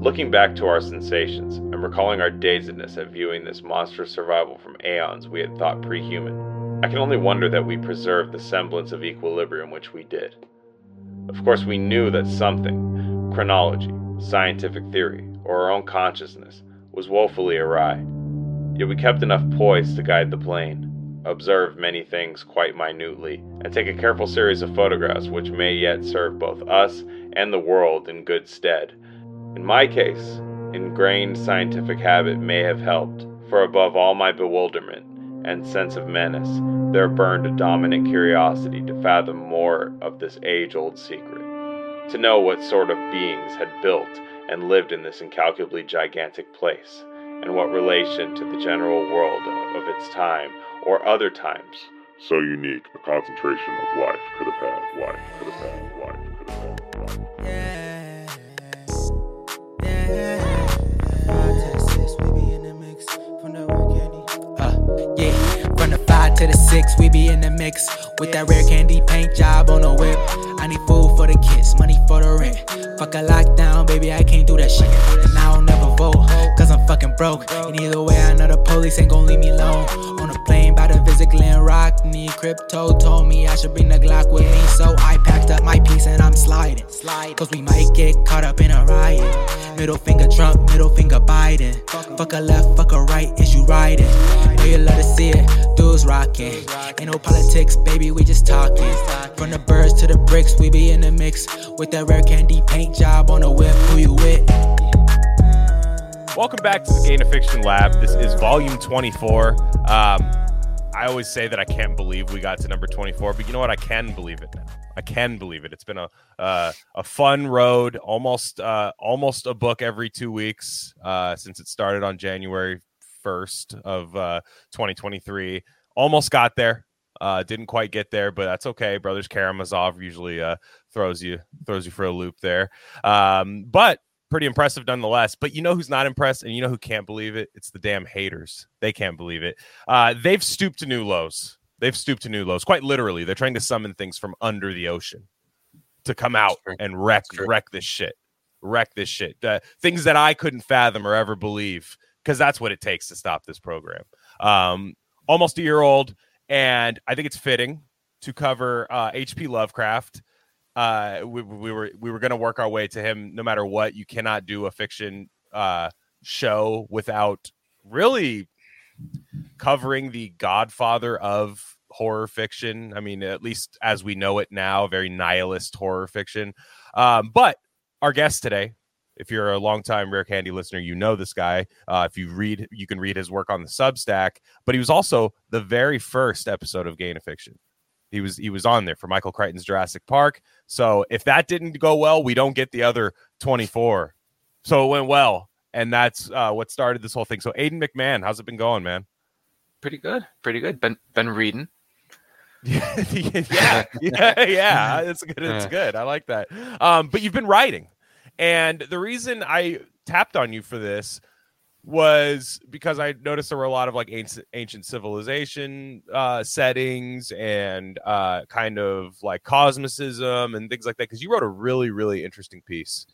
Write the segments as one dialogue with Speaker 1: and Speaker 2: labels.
Speaker 1: Looking back to our sensations and recalling our dazedness at viewing this monstrous survival from aeons we had thought pre human, I can only wonder that we preserved the semblance of equilibrium which we did. Of course, we knew that something, chronology, scientific theory, or our own consciousness, was woefully awry. Yet we kept enough poise to guide the plane, observe many things quite minutely, and take a careful series of photographs which may yet serve both us and the world in good stead. In my case, ingrained scientific habit may have helped, for above all my bewilderment and sense of menace, there burned a dominant curiosity to fathom more of this age old secret, to know what sort of beings had built and lived in this incalculably gigantic place, and what relation to the general world of its time or other times
Speaker 2: so unique a concentration of life could have had, life could have had, life could have had. Life.
Speaker 3: To the six, we be in the mix with that rare candy paint job on the whip. I need food for the kids, money for the rent. Fuck a lockdown, baby, I can't do that shit. And I don't never vote, cause I'm fucking broke. And either way, I know the police ain't gon' leave me alone. Plane by the Rock, need crypto told me I should bring the Glock with me. So I packed up my piece and I'm sliding. Cause we might get caught up in a riot. Middle finger Trump, middle finger Biden. Fuck a left, fuck a right, is you riding? Know you love to see it, dudes rocking. Ain't no politics, baby, we just talking. From the birds to the bricks, we be in the mix. With that rare candy paint job on the whip, who you with?
Speaker 4: Welcome back to the Gain of Fiction Lab. This is volume 24. Um, I always say that I can't believe we got to number 24, but you know what? I can believe it now. I can believe it. It's been a uh, a fun road, almost uh, almost a book every two weeks uh, since it started on January 1st of uh, 2023. Almost got there. Uh, didn't quite get there, but that's okay. Brothers Karamazov usually uh, throws you throws you for a loop there. Um, but pretty impressive nonetheless. But you know who's not impressed, and you know who can't believe it? It's the damn haters. They can't believe it. Uh, they've stooped to new lows. They've stooped to new lows. Quite literally, they're trying to summon things from under the ocean to come out and wreck wreck this shit. Wreck this shit. Uh, things that I couldn't fathom or ever believe, because that's what it takes to stop this program. Um, almost a year old, and I think it's fitting to cover uh, H.P. Lovecraft uh, we, we were we were going to work our way to him no matter what. You cannot do a fiction uh, show without really covering the Godfather of horror fiction. I mean, at least as we know it now, very nihilist horror fiction. Um, but our guest today, if you're a longtime Rare Candy listener, you know this guy. Uh, if you read, you can read his work on the Substack. But he was also the very first episode of Gain of Fiction. He was he was on there for Michael Crichton's Jurassic Park. So if that didn't go well, we don't get the other 24. So it went well, and that's uh, what started this whole thing. So Aidan McMahon, how's it been going, man?
Speaker 5: Pretty good, pretty good. Been been reading.
Speaker 4: yeah, yeah, yeah. It's good. It's good. I like that. Um, but you've been writing, and the reason I tapped on you for this was because I noticed there were a lot of like ancient, ancient civilization uh, settings and uh, kind of like cosmicism and things like that. Because you wrote a really, really interesting piece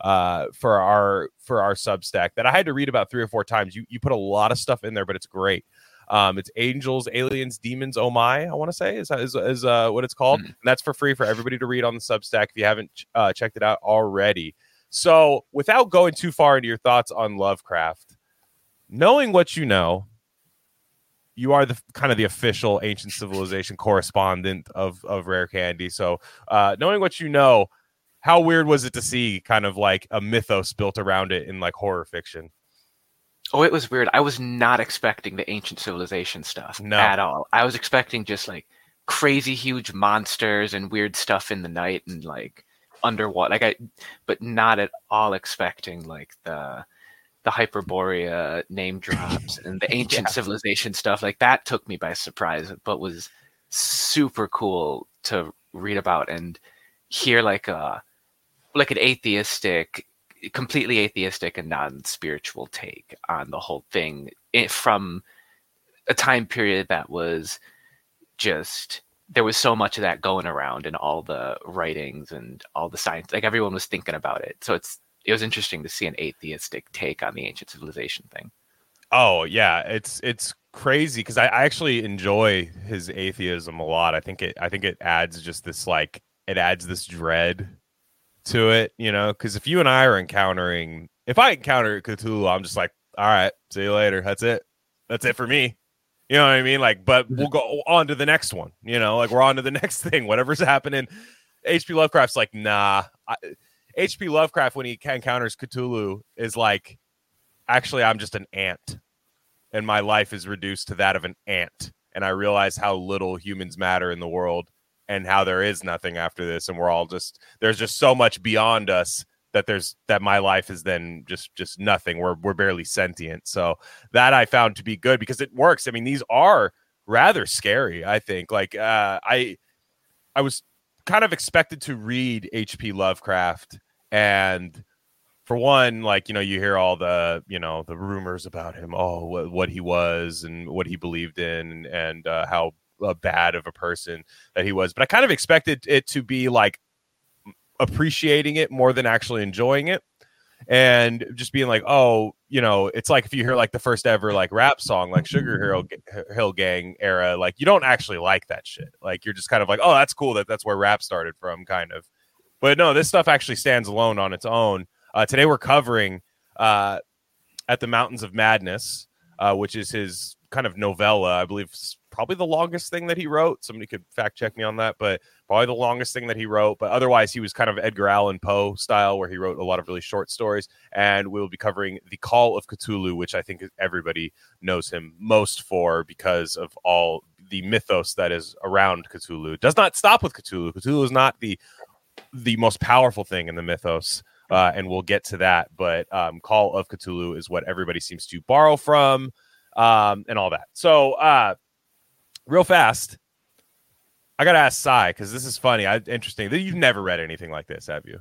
Speaker 4: uh, for our for our Substack that I had to read about three or four times. You you put a lot of stuff in there, but it's great. Um, it's angels, aliens, demons. Oh my! I want to say is is, is uh, what it's called. Mm-hmm. And that's for free for everybody to read on the Substack if you haven't uh, checked it out already. So, without going too far into your thoughts on Lovecraft, knowing what you know, you are the kind of the official ancient civilization correspondent of of Rare Candy. So, uh, knowing what you know, how weird was it to see kind of like a mythos built around it in like horror fiction?
Speaker 5: Oh, it was weird. I was not expecting the ancient civilization stuff
Speaker 4: no.
Speaker 5: at all. I was expecting just like crazy huge monsters and weird stuff in the night and like underwater like i but not at all expecting like the the hyperborea name drops and the ancient yeah. civilization stuff like that took me by surprise but was super cool to read about and hear like a like an atheistic completely atheistic and non-spiritual take on the whole thing eh, from a time period that was just there was so much of that going around in all the writings and all the science like everyone was thinking about it so it's it was interesting to see an atheistic take on the ancient civilization thing.
Speaker 4: Oh yeah, it's it's crazy because I, I actually enjoy his atheism a lot. I think it I think it adds just this like it adds this dread to it, you know. Because if you and I are encountering, if I encounter Cthulhu, I'm just like, all right, see you later. That's it. That's it for me. You know what I mean? Like, but mm-hmm. we'll go on to the next one. You know, like we're on to the next thing. Whatever's happening. H.P. Lovecraft's like, nah. H.P. Lovecraft, when he encounters Cthulhu, is like, actually, I'm just an ant, and my life is reduced to that of an ant. And I realize how little humans matter in the world, and how there is nothing after this, and we're all just there's just so much beyond us that there's that my life is then just just nothing. We're we're barely sentient. So that I found to be good because it works. I mean, these are rather scary. I think. Like uh, I I was kind of expected to read H.P. Lovecraft and for one like you know you hear all the you know the rumors about him oh what, what he was and what he believed in and uh, how uh, bad of a person that he was but i kind of expected it to be like appreciating it more than actually enjoying it. And just being like oh you know it's like if you hear like the first ever like rap song like sugar hill, hill gang era like you don't actually like that shit. Like you're just kind of like oh that's cool that that's where rap started from kind of. But no this stuff actually stands alone on its own. Uh, today we're covering uh, at the mountains of madness uh, which is his kind of novella. I believe probably the longest thing that he wrote. Somebody could fact check me on that, but probably the longest thing that he wrote. But otherwise, he was kind of Edgar Allan Poe style, where he wrote a lot of really short stories. And we'll be covering The Call of Cthulhu, which I think everybody knows him most for because of all the mythos that is around Cthulhu. It does not stop with Cthulhu. Cthulhu is not the the most powerful thing in the mythos. Uh, and we'll get to that. But um, Call of Cthulhu is what everybody seems to borrow from um, and all that. So, uh, real fast. I gotta ask Cy because this is funny. I, interesting. You've never read anything like this, have you?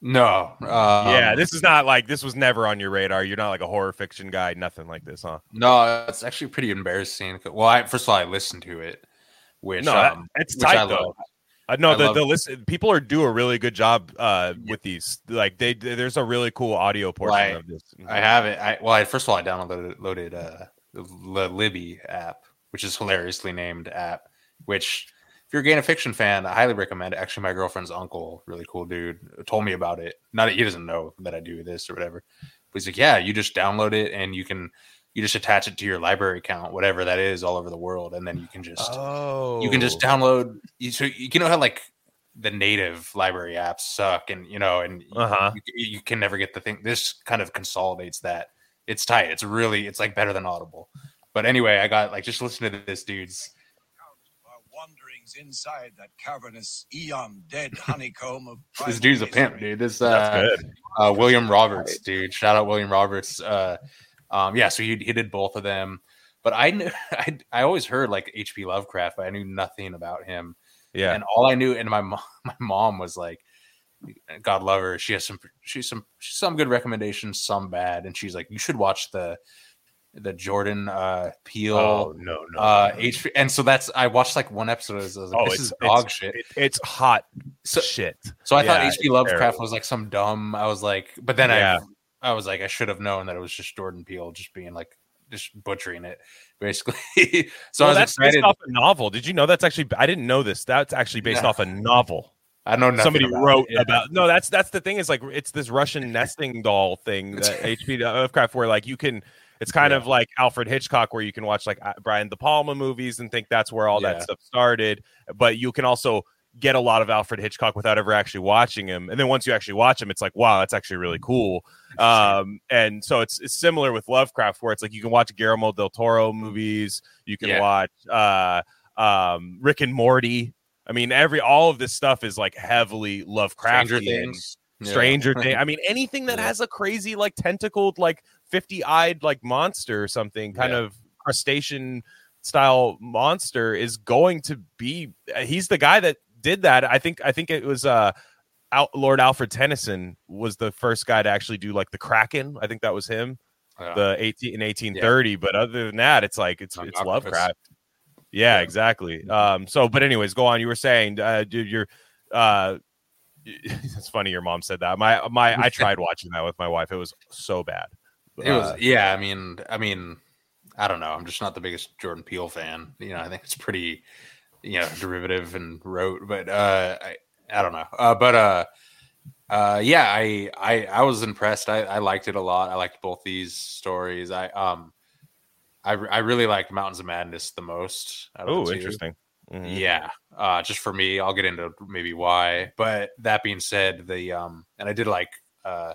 Speaker 6: No. Um,
Speaker 4: yeah, this is not like this was never on your radar. You're not like a horror fiction guy, nothing like this, huh?
Speaker 6: No, it's actually pretty embarrassing. Well, I, first of all, I listened to it, which
Speaker 4: no,
Speaker 6: um,
Speaker 4: it's tight
Speaker 6: I
Speaker 4: though.
Speaker 6: love.
Speaker 4: Uh, no,
Speaker 6: I
Speaker 4: the, the
Speaker 6: it.
Speaker 4: listen people are do a really good job uh, with these. Like they, there's a really cool audio portion
Speaker 6: Right.
Speaker 4: of this.
Speaker 6: I have it. I well, I, first of all, I downloaded loaded uh, the Libby app, which is hilariously named app. Which, if you're a Gain of Fiction fan, I highly recommend. it. Actually, my girlfriend's uncle, really cool dude, told me about it. Not that he doesn't know that I do this or whatever, but he's like, yeah, you just download it and you can you just attach it to your library account, whatever that is, all over the world, and then you can just
Speaker 4: Oh,
Speaker 6: you can just download. You, so you know how like the native library apps suck, and you know, and
Speaker 4: Uh-huh.
Speaker 6: you, you can never get the thing. This kind of consolidates that. It's tight. It's really it's like better than Audible. But anyway, I got like just listen to this dude's.
Speaker 7: Our wanderings inside that cavernous eon dead honeycomb of
Speaker 6: This dude's a pimp, dude. This
Speaker 4: That's
Speaker 6: uh, uh, William Roberts, dude. Shout out William Roberts. Uh, um, yeah, so he, he did both of them. But I knew I, I always heard like H.P. Lovecraft, but I knew nothing about him.
Speaker 4: Yeah.
Speaker 6: And all I knew, and my mom, my mom was like, God love her. She has some, she's some, some good recommendations, some bad, and she's like, you should watch the, the Jordan uh, Peele.
Speaker 4: Oh no, no.
Speaker 6: uh,
Speaker 4: no.
Speaker 6: H and so that's I watched like one episode. I was like,
Speaker 4: Oh,
Speaker 6: this
Speaker 4: it's-
Speaker 6: is dog
Speaker 4: it's-
Speaker 6: shit.
Speaker 4: It- it's hot
Speaker 6: So,
Speaker 4: shit.
Speaker 6: so I thought
Speaker 4: Yeah,
Speaker 6: H.P.
Speaker 4: it's
Speaker 6: Lovecraft
Speaker 4: terrible.
Speaker 6: was like some dumb. I was like, but then
Speaker 4: Yeah.
Speaker 6: I, I was like, I should have known that it was just Jordan Peele just being like, just butchering it, basically. so
Speaker 4: well,
Speaker 6: I was
Speaker 4: that's
Speaker 6: excited.
Speaker 4: based off a novel. Did you know that's actually? I didn't know this. That's actually based
Speaker 6: Yeah.
Speaker 4: off a novel.
Speaker 6: I know
Speaker 4: Somebody
Speaker 6: about
Speaker 4: wrote
Speaker 6: it.
Speaker 4: About. No, that's that's the thing. Is like it's this Russian nesting doll thing that HP Lovecraft, where like you can. It's kind
Speaker 6: Yeah.
Speaker 4: of like Alfred Hitchcock, where you can watch like uh, Brian De Palma movies and think that's where all that stuff started. But you can also get a lot of Alfred Hitchcock without ever actually watching him. And then once you actually watch him, it's like, wow, that's actually really cool. Um, and so it's, it's similar with Lovecraft, where it's like you can watch Guillermo del Toro movies, you can
Speaker 6: Yeah.
Speaker 4: watch uh, um, Rick and Morty. I mean, every all of this stuff is like heavily Lovecraftian.
Speaker 6: Stranger Things. Yeah.
Speaker 4: Stranger Things. I mean, anything that
Speaker 6: Yeah.
Speaker 4: has a crazy, like tentacled, like fifty-eyed, like monster or something, kind
Speaker 6: Yeah.
Speaker 4: of crustacean style monster is going to be. He's the guy that did that. I think. I think it was uh, Al, Lord Alfred Tennyson was the first guy to actually do like the Kraken. I think that was him.
Speaker 6: Yeah.
Speaker 4: The eighteen in eighteen thirty. But other than that, it's like it's
Speaker 6: An
Speaker 4: it's
Speaker 6: octopus.
Speaker 4: Lovecraft. Yeah,
Speaker 6: Yeah.
Speaker 4: exactly. Um, so, but anyways, go on. You were saying, uh, dude, you're, uh, it's funny your mom said that. My my I tried watching that with my wife. It was so bad.
Speaker 6: It was
Speaker 4: Uh,
Speaker 6: yeah. I mean, I mean, I don't know. I'm just not the biggest Jordan Peele fan. You know, I think it's pretty, you know, derivative and rote. But uh, I I don't know. Uh, but uh, uh, yeah, I I I was impressed. I I liked it a lot. I liked both these stories. I um, I I really liked Mountains of Madness the most. Oh, of the two.
Speaker 4: interesting. Mhm.
Speaker 6: Yeah, uh, just for me, I'll get into maybe why. But that being said, the um, and I did like uh,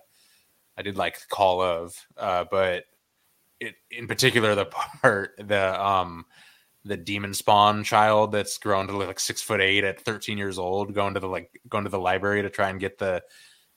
Speaker 6: I did like Call of, uh, but it in particular the part the um the demon spawn child that's grown to like six foot eight at 13 years old going to the like going to the library to try and get the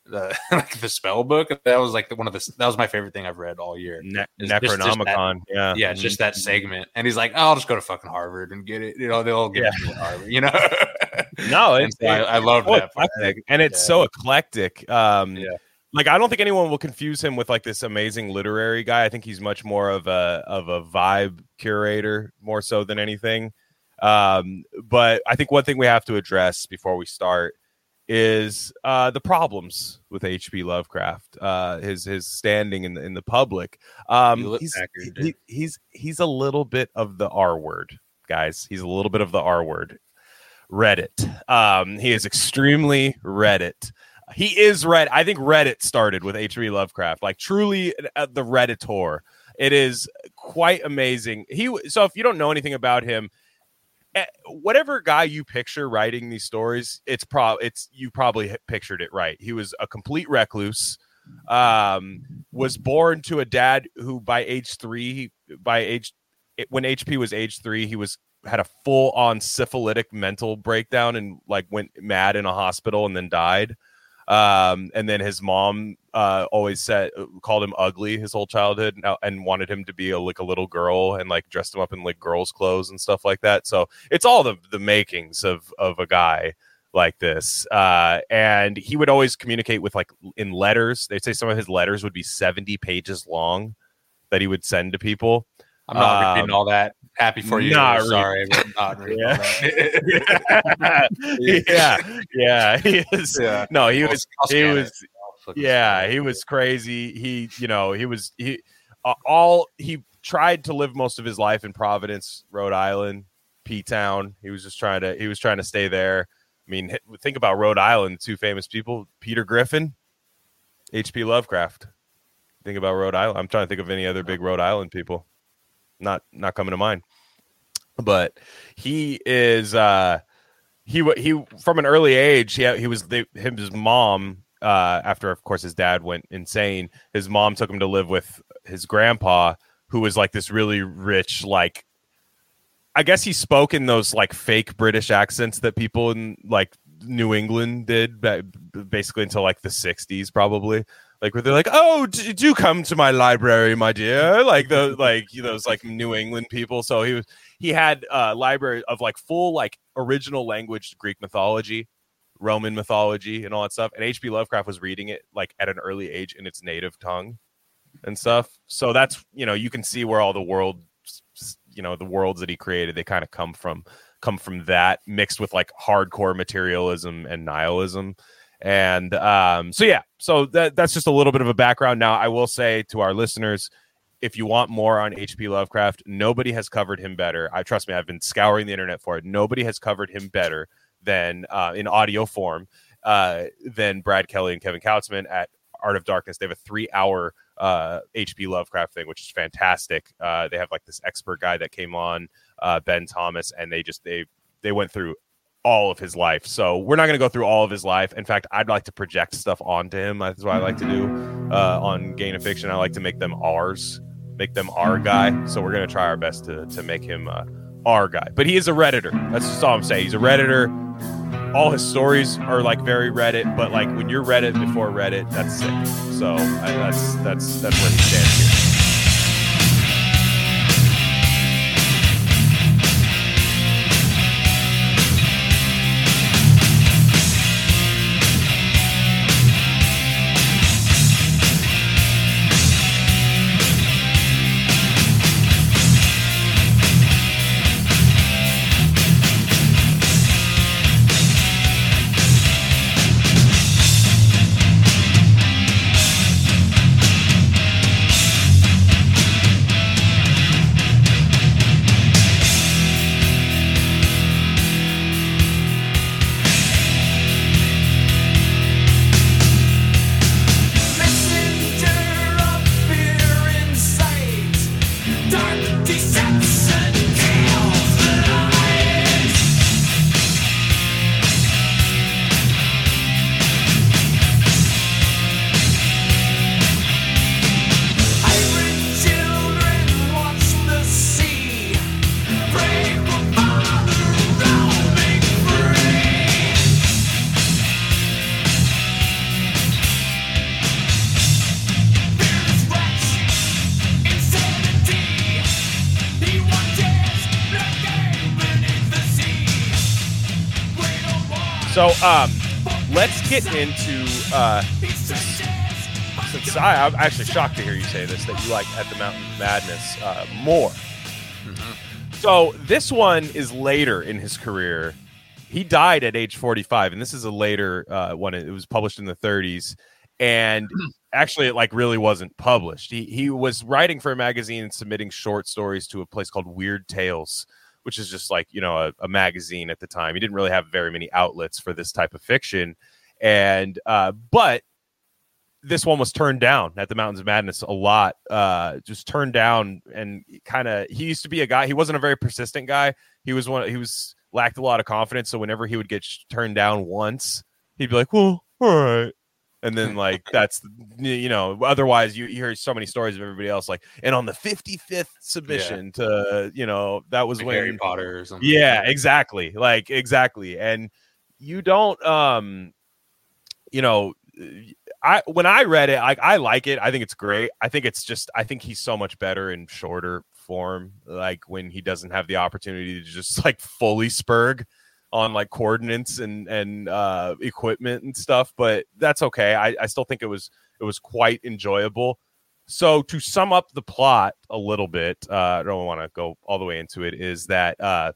Speaker 6: the like the spell book that was like the, one of the that was my favorite thing i've read all year
Speaker 4: Ne-
Speaker 6: It's just- just that-
Speaker 4: Necronomicon. yeah.
Speaker 6: yeah, it's just that segment. And he's like, oh, I'll just go to fucking Harvard and get it. You know, they'll get
Speaker 4: Yeah.
Speaker 6: it to Harvard, you know?
Speaker 4: No, it's
Speaker 6: so I, I love that. part.
Speaker 4: and it's
Speaker 6: Yeah.
Speaker 4: so eclectic. Um,
Speaker 6: Yeah.
Speaker 4: Like I don't think anyone will confuse him with like this amazing literary guy. I think he's much more of a of a vibe curator more so than anything. Um, but I think one thing we have to address before we start is uh, the problems with H.P. Lovecraft, uh, his his standing in the, in the public. Um, he's, he, he's he's a little bit of the R word, guys. He's a little bit of the R word. Reddit. Um, he is extremely Reddit. He is red. I think Reddit started with H.P. Lovecraft, like truly uh, the Redditor. It is quite amazing. He so if you don't know anything about him, eh, whatever guy you picture writing these stories, it's pro it's you probably pictured it right. He was a complete recluse. Um, was born to a dad who, by age three, by age when HP was age three, he was had a full on syphilitic mental breakdown and like went mad in a hospital and then died. Um, and then his mom uh, always said called him ugly his whole childhood and, and wanted him to be a, like a little girl and like dressed him up in like girls' clothes and stuff like that. So it's all the the makings of of a guy like this. Uh, and he would always communicate with like in letters. They'd say some of his letters would be 70 pages long that he would send to people.
Speaker 6: I'm not
Speaker 4: Um,
Speaker 6: reading all that. Happy for you. Sorry, but not reading all
Speaker 4: Yeah.
Speaker 6: that.
Speaker 4: yeah, yeah, he is.
Speaker 6: Yeah.
Speaker 4: No, he was. He was. Yeah, he was crazy. He, you know, he was he uh, all he tried to live most of his life in Providence, Rhode Island, P Town. He was just trying to he was trying to stay there. I mean, think about Rhode Island, two famous people, Peter Griffin, H.P. Lovecraft. Think about Rhode Island. I'm trying to think of any other big Rhode Island people. Not not coming to mind. But he is uh he he from an early age he he was him his mom uh after of course his dad went insane his mom took him to live with his grandpa who was like this really rich like i guess he spoke in those like fake british accents that people in like new england did ba- basically until like the 60s probably like where they're like oh d- do come to my library my dear. Like the like those like new england people. So he was he had a library of like full like original language greek mythology roman mythology and all that stuff. And hp lovecraft was reading it like at an early age in its native tongue and stuff. So that's you know you can see where all the world you know the worlds that he created they kind of come from come from that mixed with like hardcore materialism and nihilism and um so yeah so that that's just a little bit of a background now i will say to our listeners if you want more on HP Lovecraft, nobody has covered him better. I trust me, I've been scouring the internet for it. Nobody has covered him better than uh, in audio form uh, than Brad Kelly and Kevin Kautzman at Art of Darkness. They have a three-hour uh, HP Lovecraft thing, which is fantastic. Uh, they have like this expert guy that came on, uh, Ben Thomas, and they just they they went through all of his life. So we're not going to go through all of his life. In fact, I'd like to project stuff onto him. That's what I like to do uh, on Gain of Fiction. I like to make them ours, make them our guy. So we're going to try our best to to make him uh, our guy. But he is a redditor. That's just all I'm saying. He's a redditor. All his stories are like very Reddit, but like when you're Reddit before Reddit, that's sick. So I, that's that's that's where he stands here. Um, let's get into uh, since, since I, I'm actually shocked to hear you say this that you like at the Mountain Madness uh, more. So this one is later in his career. He died at age 45, and this is a later uh, one. It was published in the 30s, and actually, it like really wasn't published. He he was writing for a magazine and submitting short stories to a place called Weird Tales, which is just like you know a, a magazine at the time. He didn't really have very many outlets for this type of fiction, and uh, but this one was turned down at the Mountains of Madness a lot. Uh, just turned down and kind of. He used to be a guy. He wasn't a very persistent guy. He was one. He was lacked a lot of confidence. So whenever he would get sh- turned down once, he'd be like, "Well, all right." And then like that's you know otherwise you, you hear so many stories of everybody else like and on the 55th submission to you know that was
Speaker 6: Like
Speaker 4: when
Speaker 6: Harry Potter or something.
Speaker 4: yeah, exactly. Like exactly. And you don't um you know I when I read it, I I like it. I think it's great. I think it's just I think he's so much better in shorter form like when he doesn't have the opportunity to just like fully spurg on like coordinates and and uh equipment and stuff, but that's okay. I I still think it was it was quite enjoyable. So to sum up the plot a little bit, uh, I don't want to go all the way into it. Is that uh,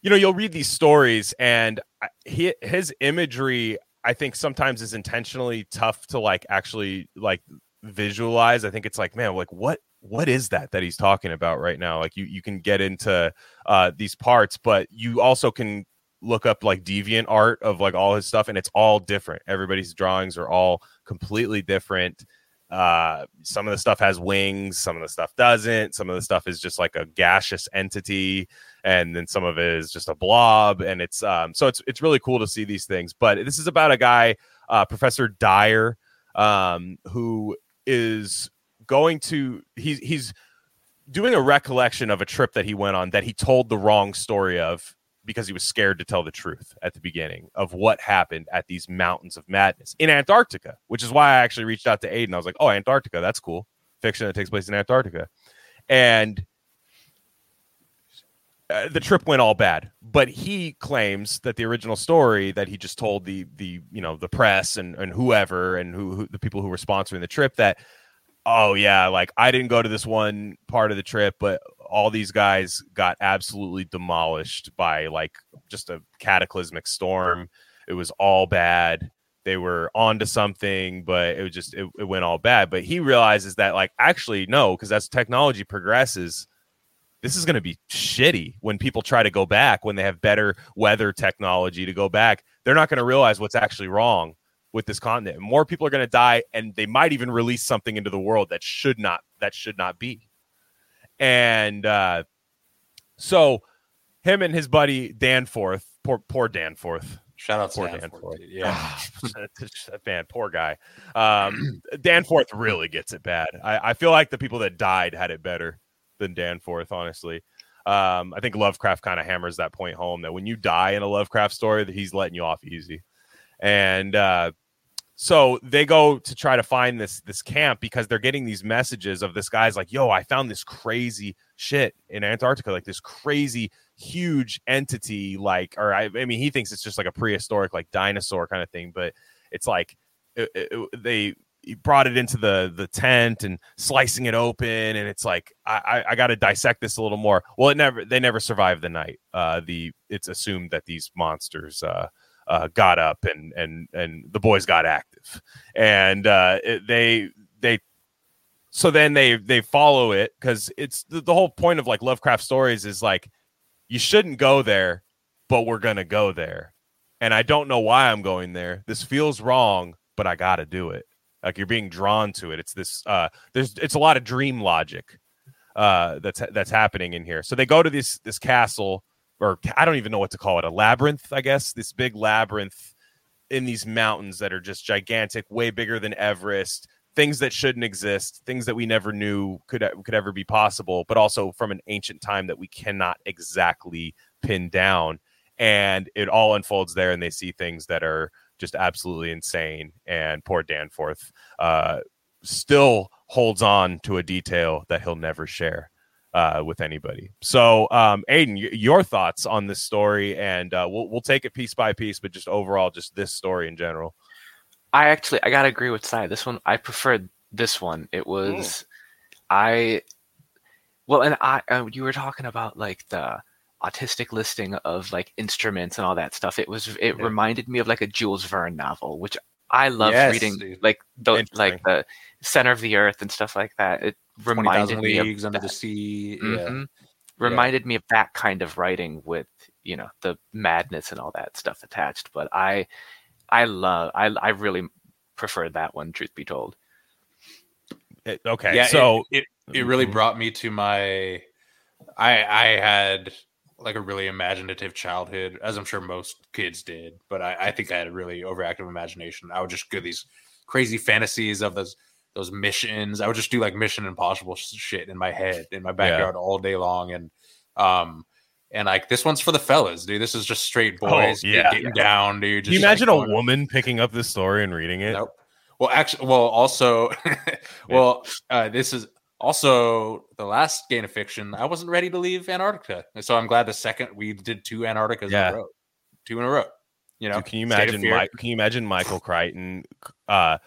Speaker 4: you know you'll read these stories and he, his imagery, I think sometimes is intentionally tough to like actually like visualize. I think it's like man, like what what is that that he's talking about right now? Like you you can get into uh, these parts, but you also can look up like deviant art of like all his stuff and it's all different. Everybody's drawings are all completely different. Uh some of the stuff has wings some of the stuff doesn't. Some of the stuff is just like a gaseous entity and then some of it is just a blob and it's um so it's it's really cool to see these things. But this is about a guy uh professor dyer um who is going to he's he's doing a recollection of a trip that he went on that he told the wrong story of because he was scared to tell the truth at the beginning of what happened at these mountains of madness in Antarctica, which is why I actually reached out to Aidan. I was like, "Oh, Antarctica, that's cool. Fiction that takes place in Antarctica." And uh, the trip went all bad, but he claims that the original story that he just told the the you know the press and and whoever and who, who the people who were sponsoring the trip that oh yeah, like I didn't go to this one part of the trip, but all these guys got absolutely demolished by like just a cataclysmic storm. It was all bad. They were onto something, but it was just it, it went all bad. But he realizes that like actually no, because as technology progresses, this is going to be shitty when people try to go back when they have better weather technology to go back. They're not going to realize what's actually wrong with this continent. More people are going to die, and they might even release something into the world that should not that should not be. And uh, so, him and his buddy Danforth, poor poor Danforth,
Speaker 6: Shout out to
Speaker 4: Poor
Speaker 6: Danforth,
Speaker 4: Danforth.
Speaker 6: dude. Yeah.
Speaker 4: man, poor guy. Um, Danforth really gets it bad. I, I feel like the people that died had it better than Danforth, honestly. Um, I think Lovecraft kind of hammers that point home that when you die in a Lovecraft story, that he's letting you off easy. And uh, so they go to try to find this this camp because they're getting these messages of this guy's like, "Yo, I found this crazy shit in Antarctica, like this crazy huge entity, like, or I, I mean, he thinks it's just like a prehistoric, like dinosaur kind of thing, but it's like it, it- they he brought it into the the tent and slicing it open, and it's like I I, I got to dissect this a little more. Well, it never they never survived the night. Uh, the it's assumed that these monsters uh uh, got up and and and the boys got active and uh, it, they they so then they they follow it because it's the, the whole point of like Lovecraft stories is like you shouldn't go there, but we're gonna go there, and I don't know why I'm going there. This feels wrong, but I got to do it. Like you're being drawn to it. It's this uh, there's it's a lot of dream logic uh, that's that's happening in here. So they go to this this castle or I don't even know what to call it, a labyrinth, I guess, this big labyrinth in these mountains that are just gigantic, way bigger than Everest, things that shouldn't exist, things that we never knew could could ever be possible, but also from an ancient time that we cannot exactly pin down. And it all unfolds there, and they see things that are just absolutely insane. And poor Danforth uh, still holds on to a detail that he'll never share. Uh, with anybody. So, um, Aidan, y- your thoughts on this story, and uh, we'll we'll take it piece by piece, but just overall, just this story in general.
Speaker 5: I actually I gotta agree with Sai. This one I preferred this one. It was I well, and I uh, you were talking about like the autistic listing of like instruments and all that stuff. It was it
Speaker 6: Yeah.
Speaker 5: reminded me of like a Jules Verne novel, which I love
Speaker 6: Yes,
Speaker 5: reading.
Speaker 6: dude.
Speaker 5: Like the like the center of the earth and stuff like that. It
Speaker 6: Twenty
Speaker 5: reminded
Speaker 6: thousand
Speaker 5: me
Speaker 6: leagues
Speaker 5: of
Speaker 6: under
Speaker 5: that.
Speaker 6: the sea. Yeah.
Speaker 5: Mhm. reminded me of that kind of writing with you know the madness and all that stuff attached but i i love i i really prefer that one truth be told
Speaker 4: It- okay,
Speaker 6: yeah,
Speaker 4: so
Speaker 6: it, it, it really
Speaker 4: Mhm.
Speaker 6: brought me to my. I I had like a really imaginative childhood, as I'm sure most kids did, but I, I think I had a really overactive imagination. I would just get these crazy fantasies of those those missions. I would just do like Mission Impossible shit in my head in my backyard all day long, and um. And like this one's for the fellas, dude. This is just straight
Speaker 4: Oh,
Speaker 6: boys
Speaker 4: yeah.
Speaker 6: getting down, dude.
Speaker 4: Can you
Speaker 6: just, like,
Speaker 4: imagine a woman picking up this story and reading it?
Speaker 6: Nope. Well, actually, well, also, well, uh, this is also the last game of fiction. I wasn't ready to leave Antarctica, and so I'm glad the second we did two Antarcticas
Speaker 4: Yeah.
Speaker 6: in a row, two in a row. You know,
Speaker 4: Dude, can you imagine? Can you imagine Michael Crichton, uh,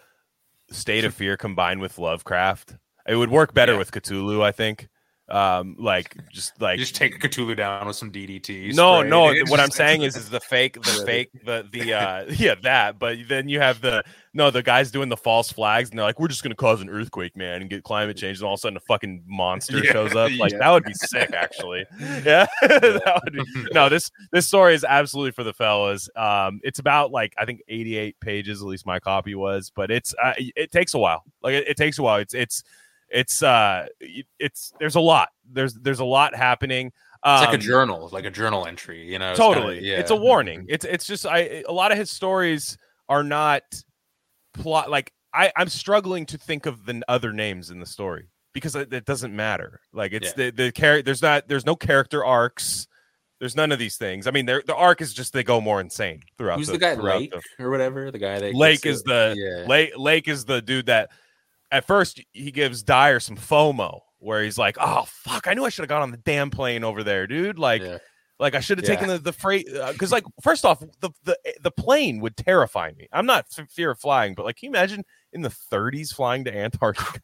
Speaker 4: State of Fear combined with Lovecraft? It would work better
Speaker 6: Yeah.
Speaker 4: with Cthulhu, I think. Um, like just like
Speaker 6: You just take Cthulhu down with some DDT.
Speaker 4: no,
Speaker 6: spray,
Speaker 4: no.
Speaker 6: dude.
Speaker 4: What I'm saying is, is the fake, the fake, the the uh, yeah, that. But then you have the no, the guys doing the false flags, and they're like, we're just gonna cause an earthquake, man, and get climate change, and all of a sudden a fucking monster
Speaker 6: Yeah,
Speaker 4: shows up. Like
Speaker 6: yeah.
Speaker 4: that would be sick, actually. Yeah, that would be. No, this this story is absolutely for the fellas. Um, it's about like I think 88 pages, at least my copy was, but it's uh, it takes a while. Like it, it takes a while. It's it's it's uh it's there's a lot. There's there's a lot happening.
Speaker 6: It's like a
Speaker 4: Um,
Speaker 6: journal, like a journal entry. You know, it's kinda-
Speaker 4: totally
Speaker 6: yeah.
Speaker 4: it's a warning it's it's just i a lot of his stories are not plot like i i'm struggling to think of the other names in the story because it, it doesn't matter like it's the the character there's not there's no character arcs there's none of these things i mean the arc is just they go more insane throughout
Speaker 6: Who's the, guy, Lake
Speaker 4: the-
Speaker 6: or whatever? The guy that
Speaker 4: Lake is the
Speaker 6: yeah.
Speaker 4: Lake Lake is the dude that at first he gives Dyer some FOMO where he's like, "Oh fuck, I knew I should have gone on the damn plane over there, dude." Like
Speaker 6: Yeah.
Speaker 4: like I should have
Speaker 6: Yeah.
Speaker 4: taken the the freight uh, cuz like first off, the the the plane would terrify me. I'm not f- fear of flying, but like can you imagine in the 30s flying to Antarctica?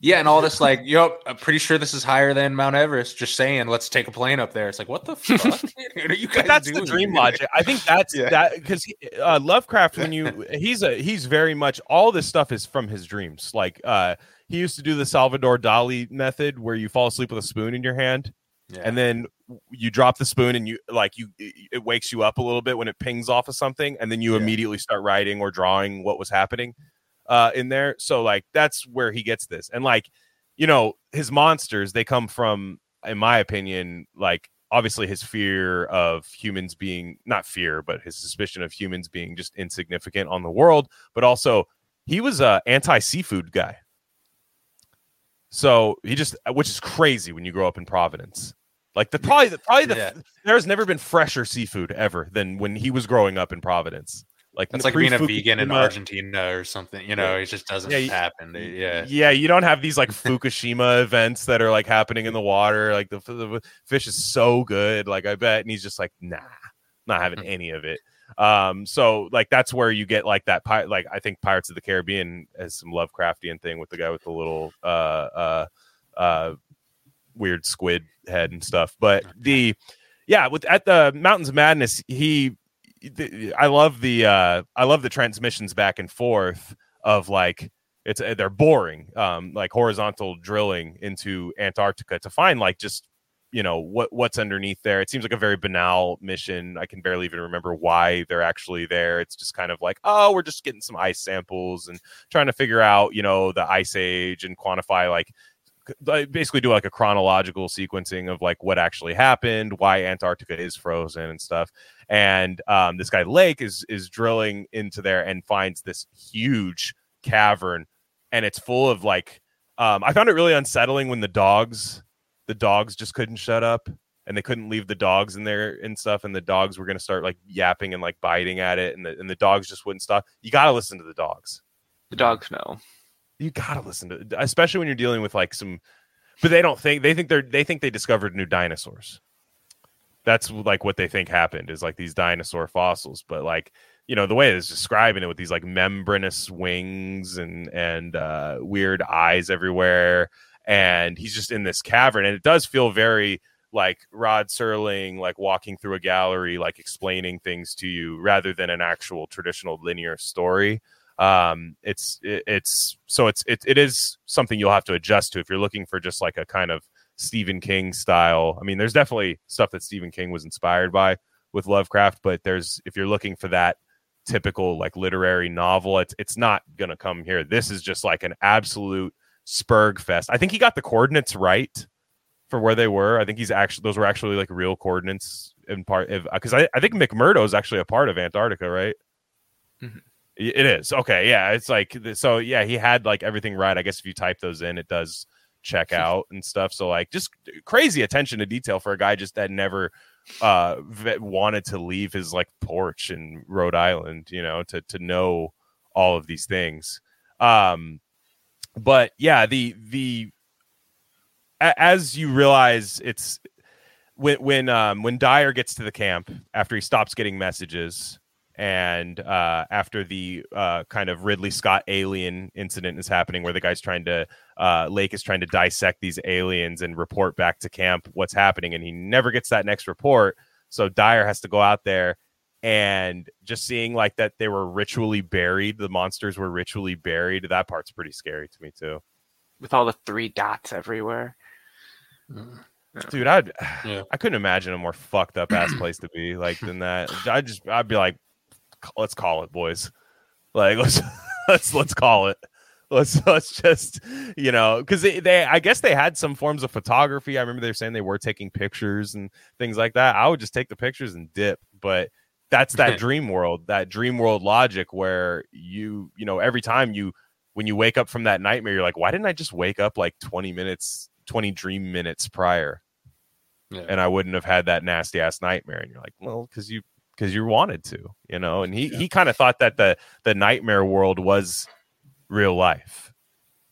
Speaker 6: Yeah, and all this like, yo, I'm pretty sure this is higher than Mount Everest. Just saying, let's take a plane up there. It's like, what the fuck? you guys
Speaker 4: that's
Speaker 6: doing?
Speaker 4: the dream logic. I think that's
Speaker 6: Yeah.
Speaker 4: that because uh, Lovecraft, when you he's a he's very much all this stuff is from his dreams. Like uh, he used to do the Salvador Dali method, where you fall asleep with a spoon in your hand,
Speaker 6: Yeah.
Speaker 4: and then you drop the spoon, and you like you it wakes you up a little bit when it pings off of something, and then you
Speaker 6: Yeah.
Speaker 4: immediately start writing or drawing what was happening uh, in there. So like that's where he gets this, and like you know his monsters they come from, in my opinion, like obviously his fear of humans being not fear, but his suspicion of humans being just insignificant on the world, but also he was a anti seafood guy. So he just, which is crazy when you grow up in Providence. Like the probably the probably the
Speaker 6: Yeah.
Speaker 4: there's never been fresher seafood ever than when he was growing up in Providence. Like
Speaker 6: That's like being a vegan in Argentina or something. You know, it just doesn't
Speaker 4: Yeah,
Speaker 6: happen. Yeah.
Speaker 4: Yeah, you don't have these like Fukushima events that are like happening in the water. Like the, the fish is so good. Like I bet, and he's just like, nah, not having
Speaker 6: Hmm.
Speaker 4: any of it. Um, so like that's where you get like that. Pi- like I think Pirates of the Caribbean has some Lovecraftian thing with the guy with the little uh uh uh weird squid head and stuff. But the yeah, with at the Mountains of Madness, he I love the uh I love the transmissions back and forth of like it's uh, they're boring um like horizontal drilling into Antarctica to find like just you know what what's underneath there. It seems like a very banal mission. I can barely even remember why they're actually there. It's just kind of like oh we're just getting some ice samples and trying to figure out you know the ice age and quantify like like, basically do like a chronological sequencing of like what actually happened why antarctica is frozen and stuff. And um, this guy lake is is drilling into there and finds this huge cavern and it's full of like um, i found it really unsettling when the dogs the dogs just couldn't shut up and they couldn't leave the dogs in there and stuff and the dogs were going to start like yapping and like biting at it and the, and the dogs just wouldn't stop. You got to listen to the dogs.
Speaker 5: The dogs know.
Speaker 4: You gotta listen to especially when you're dealing with like some but they don't think they think they're they think they discovered new dinosaurs. That's like what they think happened is like these dinosaur fossils, but like you know the way it's describing it with these like membranous wings and and uh, weird eyes everywhere, and he's just in this cavern, and it does feel very like Rod Serling, like walking through a gallery, like explaining things to you rather than an actual traditional linear story. Um, it's it, it's so it's it, it is something you'll have to adjust to if you're looking for just like a kind of Stephen King style. I mean, there's definitely stuff that Stephen King was inspired by with Lovecraft, but there's if you're looking for that typical like literary novel, it's it's not gonna come here. This is just like an absolute spurg fest. I think he got the coordinates right for where they were. I think he's actually those were actually like real coordinates in part because I, I think McMurdo is actually a part of Antarctica, right?
Speaker 5: Mhm.
Speaker 4: It is okay. Yeah, it's like so. Yeah, he had like everything right. I guess if you type those in, it does check out and stuff. So like just crazy attention to detail for a guy just that never uh wanted to leave his like porch in Rhode Island, you know, to to know all of these things. Um but yeah, the the as you realize it's when when um when Dyer gets to the camp after he stops getting messages and uh after the uh kind of Ridley Scott alien incident is happening where the guy's trying to uh Lake is trying to dissect these aliens and report back to camp what's happening and he never gets that next report. So Dyer has to go out there and just seeing like that they were ritually buried the monsters were ritually buried that part's pretty scary to me too.
Speaker 5: With all the three dots everywhere.
Speaker 4: dude i'd
Speaker 6: Yeah.
Speaker 4: i couldn't imagine a more fucked up ass place to be like than that. I just i'd be like let's call it boys. Like let's let's let's call it. Let's let's just you know because they, they i guess they had some forms of photography. I remember they were saying they were taking pictures and things like that. I would just take the pictures and dip. But that's that dream world that dream world logic where you you know every time you when you wake up from that nightmare you're like why didn't i just wake up like 20 minutes 20 dream minutes prior?
Speaker 6: Yeah.
Speaker 4: and I wouldn't have had that nasty ass nightmare. And you're like, well, because you because you wanted to, you know. And he he kind of thought that the the nightmare world was real life,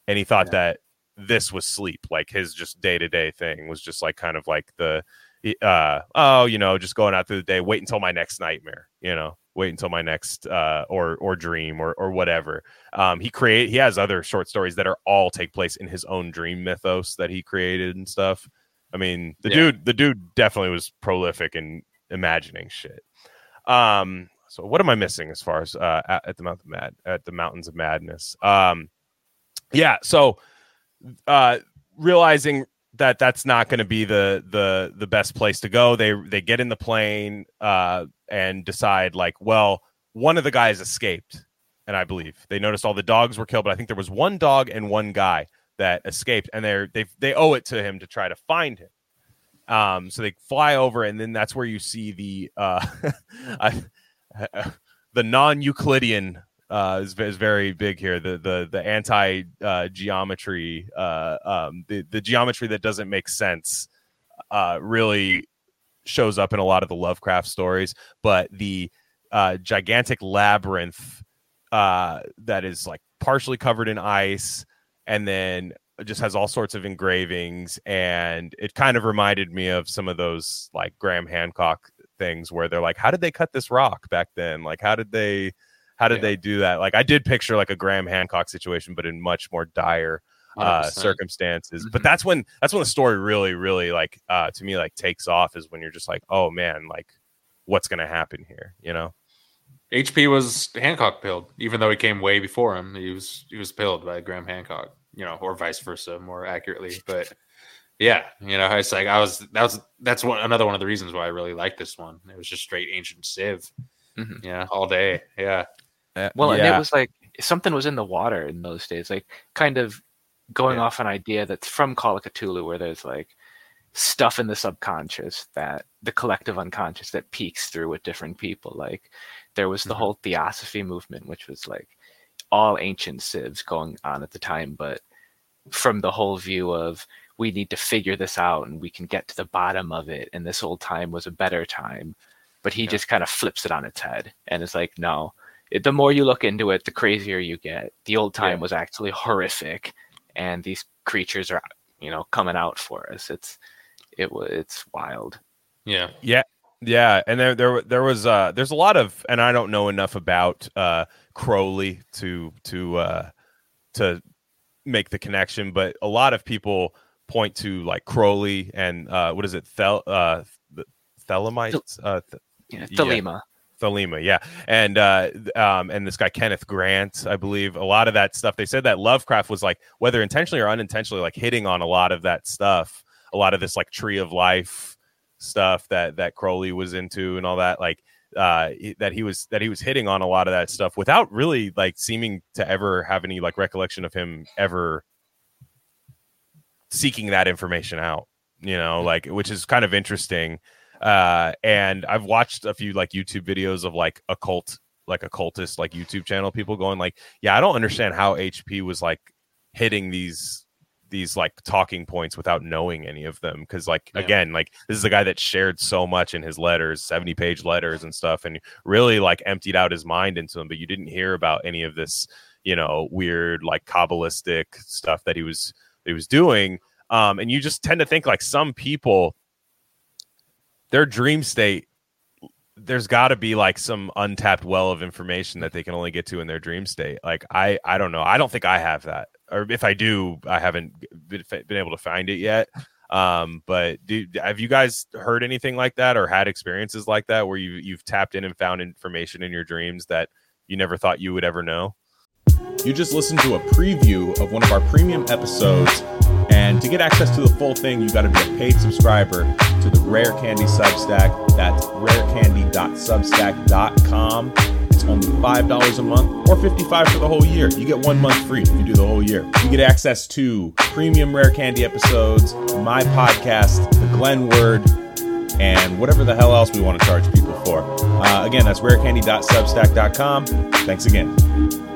Speaker 4: and he thought that this was sleep, like his just day to day thing was just like kind of like the uh oh you know just going out through the day wait until my next nightmare you know wait until my next uh or or dream or or whatever um he create he has other short stories that are all take place in his own dream mythos that he created and stuff i mean the
Speaker 6: Yeah.
Speaker 4: dude the dude definitely was prolific in imagining shit um so what am i missing as far as uh at, at the mouth of mad at the mountains of madness? Um yeah so uh realizing that that's not going to be the the the best place to go they they get in the plane uh and decide like well one of the guys escaped and i believe. They noticed all the dogs were killed but i think there was one dog and one guy that escaped and they're they they owe it to him to try to find him um so they fly over and then that's where you see the uh the non-euclidean uh, is, is very big here. The the the anti uh, geometry, uh, um, the the geometry that doesn't make sense, uh, really shows up in a lot of the Lovecraft stories. But the uh, gigantic labyrinth uh, that is like partially covered in ice, and then just has all sorts of engravings, and it kind of reminded me of some of those like Graham Hancock things where they're like, how did they cut this rock back then? Like, how did they? how did
Speaker 6: Yeah.
Speaker 4: they do that? Like I did picture like a Graham Hancock situation, but in much more dire uh
Speaker 6: 100%.
Speaker 4: circumstances. But
Speaker 5: Mhm.
Speaker 4: that's when that's when the story really, really like uh to me like takes off is when you're just like, oh man, like what's gonna happen here, you know?
Speaker 6: HP was Hancock pilled, even though he came way before him. He was he was pilled by Graham Hancock, you know, or vice versa, more accurately. But yeah, you know, it's like I was that was that's one another one of the reasons why I really like this one. It was just straight ancient Civ,
Speaker 5: Mhm.
Speaker 6: yeah, all day, yeah,
Speaker 5: Well, and it was like something was in the water in those days, like kind of going
Speaker 6: Yeah.
Speaker 5: off an idea that's from Call of Cthulhu, where there's like stuff in the subconscious that the collective unconscious that peeks through with different people. Like there was the
Speaker 6: Mhm.
Speaker 5: whole theosophy movement, which was like all ancient civs going on at the time, but from the whole view of we need to figure this out and we can get to the bottom of it, and this old time was a better time. But he
Speaker 6: Yeah.
Speaker 5: just kind of flips it on its head and is like, no, it, the more you look into it, the crazier you get. The old time
Speaker 6: Yeah.
Speaker 5: was actually horrific, and these creatures are you know, coming out for us. It's it was it's wild.
Speaker 6: Yeah.
Speaker 4: Yeah, Yeah. and there there there was uh there's a lot of and I don't know enough about uh Crowley to to uh to make the connection, but a lot of people point to like Crowley and uh what is it Thel uh th- Thelemites uh th-
Speaker 5: Yeah,
Speaker 4: Yeah.
Speaker 5: Thelema.
Speaker 4: Thelema, yeah, and uh, um, and this guy Kenneth Grant, I believe, a lot of that stuff. They said that Lovecraft was like, whether intentionally or unintentionally, like hitting on a lot of that stuff, a lot of this like Tree of Life stuff that that Crowley was into and all that, like uh, that he was that he was hitting on a lot of that stuff without really like seeming to ever have any like recollection of him ever seeking that information out. You know, like which is kind of interesting uh and i've watched a few like youtube videos of like occult like occultist like youtube channel people going like yeah i don't understand how hp was like hitting these these like talking points without knowing any of them because like
Speaker 6: Yeah.
Speaker 4: again like this is a guy that shared so much in his letters 70 page letters and stuff and really like emptied out his mind into them but you didn't hear about any of this you know weird like kabbalistic stuff that he was that he was doing um and you just tend to think like some people their dream state there's got to be like some untapped well of information that they can only get to in their dream state like i i don't know i don't think i have that or if i do i haven't been, able to find it yet um but do have you guys heard anything like that or had experiences like that where you you've tapped in and found information in your dreams that you never thought you would ever know
Speaker 8: You just listened to a preview of one of our premium episodes. And to get access to the full thing, you got to be a paid subscriber to the Rare Candy Substack. That's rarecandy.substack.com. Only $5 a month or 55 for the whole year. You get one month free if you do the whole year. You get access to premium Rare Candy episodes, my podcast, The Glen Word, and whatever the hell else we want to charge people for. Uh, again, that's rarecandy.substack.com. Thanks again.